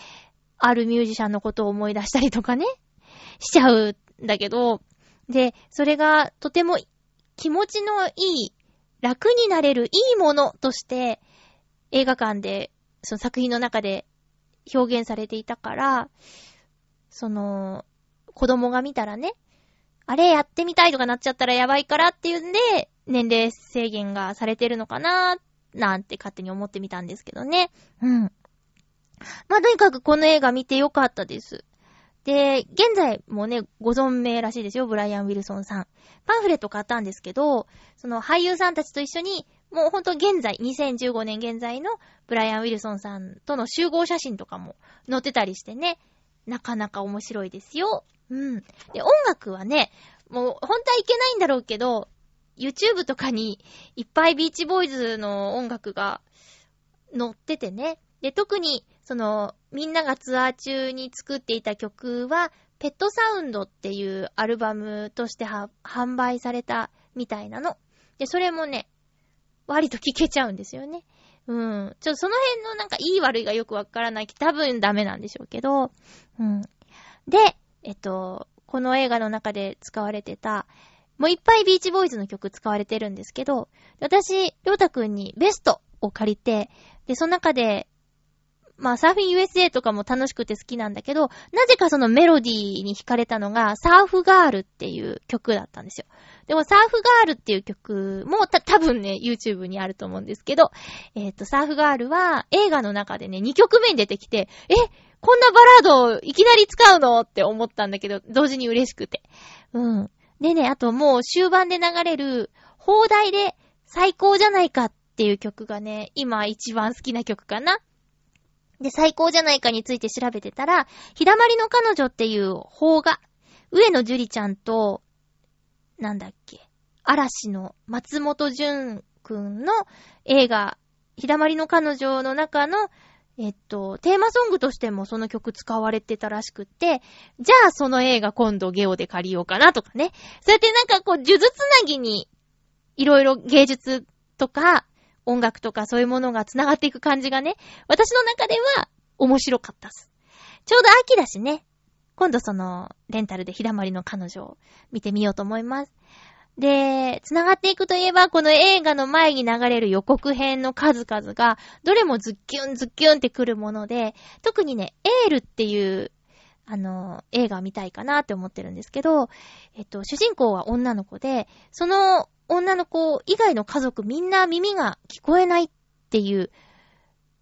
あるミュージシャンのことを思い出したりとかね、しちゃうんだけど、で、それがとても気持ちのいい、楽になれるいいものとして、映画館で、その作品の中で表現されていたから、その、子供が見たらね、あれやってみたいとかなっちゃったらやばいからっていうんで、年齢制限がされてるのかななんて勝手に思ってみたんですけどね。うん。まあ、とにかくこの映画見てよかったです。で、現在もね、ご存命らしいですよ、ブライアン・ウィルソンさん。パンフレット買ったんですけど、その俳優さんたちと一緒に、もうほんと現在、2015年現在のブライアン・ウィルソンさんとの集合写真とかも載ってたりしてね、なかなか面白いですよ。うん。で、音楽はね、もう、本当はいけないんだろうけど、YouTube とかにいっぱいビーチボーイズの音楽が載っててね。で、特に、その、みんながツアー中に作っていた曲は、ペットサウンドっていうアルバムとして販売されたみたいなの。で、それもね、割と聴けちゃうんですよね。うん。ちょっとその辺のなんかいい悪いがよくわからないけど、多分ダメなんでしょうけど。うん。で、えっと、この映画の中で使われてた、もういっぱいビーチボーイズの曲使われてるんですけど、私、りょうたくんにベストを借りて、で、その中で、まあ、サーフィン USA とかも楽しくて好きなんだけど、なぜかそのメロディーに惹かれたのが、サーフガールっていう曲だったんですよ。でも、サーフガールっていう曲も、た、多分ね、YouTube にあると思うんですけど、えっ、ー、と、サーフガールは映画の中でね、2曲目に出てきて、え、こんなバラードをいきなり使うのって思ったんだけど、同時に嬉しくて。うん。でね、あともう終盤で流れる、放題で最高じゃないかっていう曲がね、今一番好きな曲かな。で、最高じゃないかについて調べてたら、ひだまりの彼女っていう邦画、上野樹里ちゃんと、なんだっけ、嵐の松本潤くんの映画、ひだまりの彼女の中のえっと、テーマソングとしてもその曲使われてたらしくって、じゃあその映画今度ゲオで借りようかなとかね。そうやってなんかこう、呪術つなぎに、いろいろ芸術とか、音楽とかそういうものが繋がっていく感じがね、私の中では面白かったっす。ちょうど秋だしね。今度その、レンタルでひだまりの彼女を見てみようと思います。で、繋がっていくといえば、この映画の前に流れる予告編の数々が、どれもズッキュンズッキュンってくるもので、特にね、エールっていう、あの、映画見たいかなって思ってるんですけど、えっと、主人公は女の子で、その女の子以外の家族みんな耳が聞こえないっていう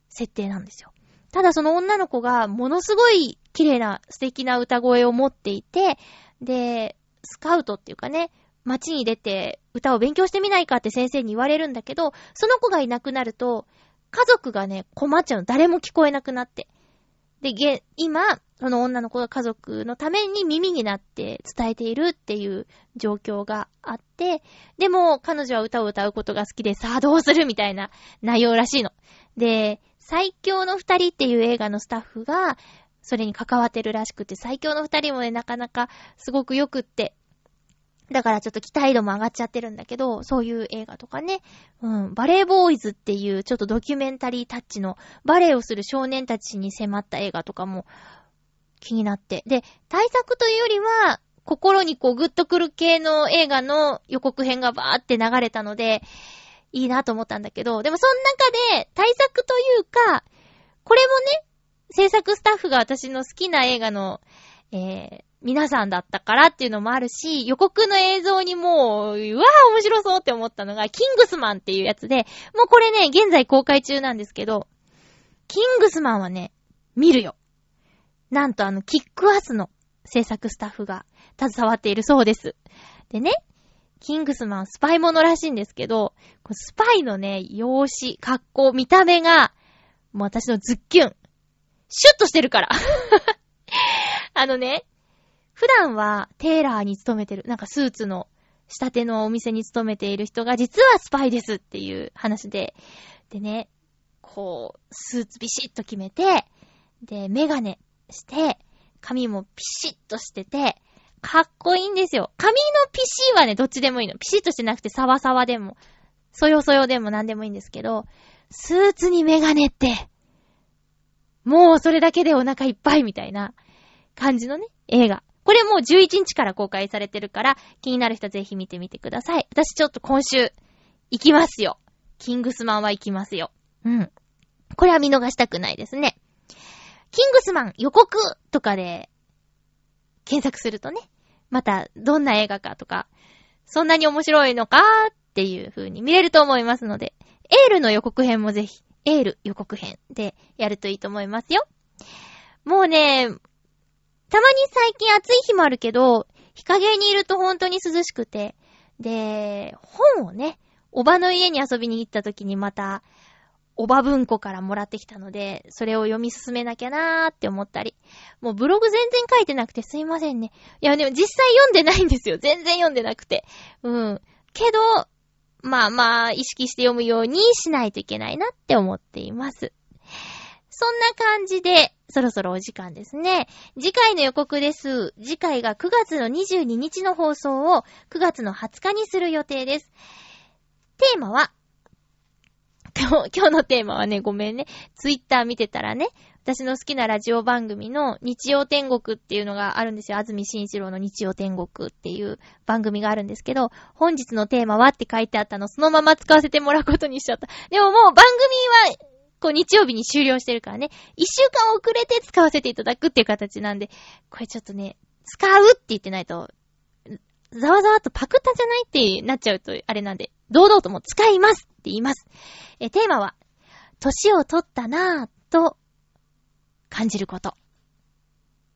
設定なんですよ。ただその女の子がものすごい綺麗な素敵な歌声を持っていて、で、スカウトっていうかね、街に出て歌を勉強してみないかって先生に言われるんだけど、その子がいなくなると、家族がね、困っちゃうの。誰も聞こえなくなって。で、げ、今、その女の子が家族のために耳になって伝えているっていう状況があって、でも彼女は歌を歌うことが好きでさあどうするみたいな内容らしいの。で、最強の二人っていう映画のスタッフが、それに関わってるらしくて、最強の二人もね、なかなかすごく良くって、だからちょっと期待度も上がっちゃってるんだけど、そういう映画とかね、うん、バレーボーイズっていうちょっとドキュメンタリータッチのバレーをする少年たちに迫った映画とかも気になって。で、対策というよりは、心にこうグッとくる系の映画の予告編がバーって流れたので、いいなと思ったんだけど、でもその中で対策というか、これもね、制作スタッフが私の好きな映画の、えー、皆さんだったからっていうのもあるし、予告の映像にもう、うわぁ面白そうって思ったのが、キングスマンっていうやつで、もうこれね、現在公開中なんですけど、キングスマンはね、見るよ。なんとあの、キックアスの制作スタッフが携わっているそうです。でね、キングスマンスパイものらしいんですけど、スパイのね、容姿、格好、見た目が、もう私のズッキュン。シュッとしてるから。(laughs) あのね、普段はテーラーに勤めてる、なんかスーツの仕立てのお店に勤めている人が実はスパイですっていう話で、でね、こう、スーツビシッと決めて、で、メガネして、髪もピシッとしてて、かっこいいんですよ。髪のピシーはね、どっちでもいいの。ピシッとしてなくてサワサワでも、そよそよでもなんでもいいんですけど、スーツにメガネって、もうそれだけでお腹いっぱいみたいな感じのね、映画。これもう11日から公開されてるから、気になる人ぜひ見てみてください。私ちょっと今週、行きますよ。キングスマンは行きますよ。うん。これは見逃したくないですね。キングスマン予告とかで検索するとね、またどんな映画かとか、そんなに面白いのかっていう風に見れると思いますので、エールの予告編もぜひ、エール予告編でやるといいと思いますよ。もうね、たまに最近暑い日もあるけど、日陰にいると本当に涼しくて、で、本をね、おばの家に遊びに行った時にまた、おば文庫からもらってきたので、それを読み進めなきゃなーって思ったり。もうブログ全然書いてなくてすいませんね。いや、でも実際読んでないんですよ。全然読んでなくて。うん。けど、まあまあ、意識して読むようにしないといけないなって思っています。そんな感じで、そろそろお時間ですね。次回の予告です。次回が9月の22日の放送を9月の20日にする予定です。テーマは、今日、今日のテーマはね、ごめんね。ツイッター見てたらね、私の好きなラジオ番組の日曜天国っていうのがあるんですよ。安住紳一郎の日曜天国っていう番組があるんですけど、本日のテーマはって書いてあったの、そのまま使わせてもらうことにしちゃった。でももう番組はこう日曜日に終了してるからね、一週間遅れて使わせていただくっていう形なんで、これちょっとね、使うって言ってないと、ざわざわとパクったじゃないってなっちゃうと、あれなんで、堂々とも使いますって言います。え、テーマは、年を取ったなぁと感じること。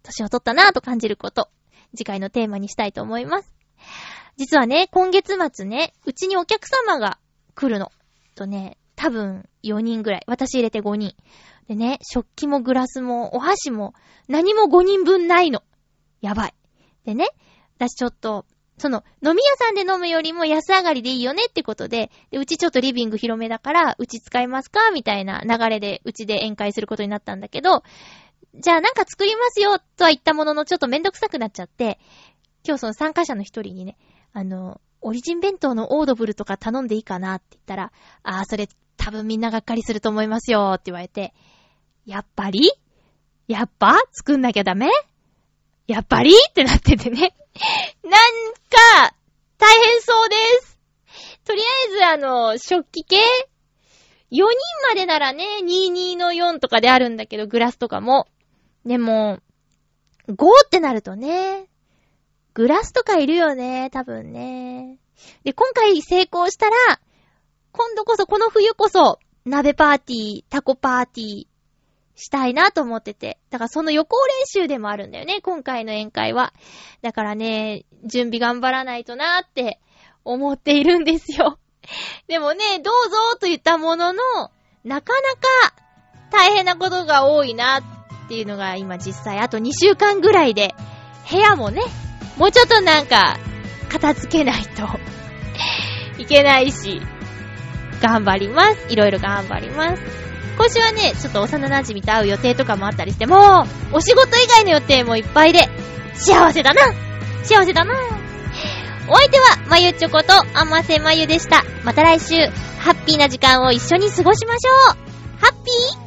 年を取ったなぁと感じること。次回のテーマにしたいと思います。実はね、今月末ね、うちにお客様が来るの。とね、多分4人ぐらい。私入れて5人。でね、食器もグラスもお箸も何も5人分ないの。やばい。でね、私ちょっと、その、飲み屋さんで飲むよりも安上がりでいいよねってことで、で、うちちょっとリビング広めだから、うち使いますかみたいな流れで、うちで宴会することになったんだけど、じゃあなんか作りますよとは言ったもののちょっとめんどくさくなっちゃって、今日その参加者の一人にね、あの、オリジン弁当のオードブルとか頼んでいいかなって言ったら、ああ、それ多分みんながっかりすると思いますよって言われて、やっぱり？やっぱ？作んなきゃダメ？やっぱり？ってなっててね。なんか、大変そうです。とりあえずあの、食器系 ?4 人までならね、22の4とかであるんだけど、グラスとかも。でも、5ってなるとね、グラスとかいるよね、多分ね。で、今回成功したら、今度こそ、この冬こそ、鍋パーティー、タコパーティー、したいなと思ってて。だからその予行練習でもあるんだよね、今回の宴会は。だからね、準備頑張らないとなーって思っているんですよ。(laughs) でもね、どうぞと言ったものの、なかなか大変なことが多いなっていうのが今実際あと2週間ぐらいで、部屋もね、もうちょっとなんか、片付けないと (laughs) いけないし、頑張ります。いろいろ頑張ります。今週はね、ちょっと幼馴染と会う予定とかもあったりして、もう、お仕事以外の予定もいっぱいで、幸せだな。幸せだな。お相手は、まゆちょこと、あませまゆでした。また来週、ハッピーな時間を一緒に過ごしましょう。ハッピー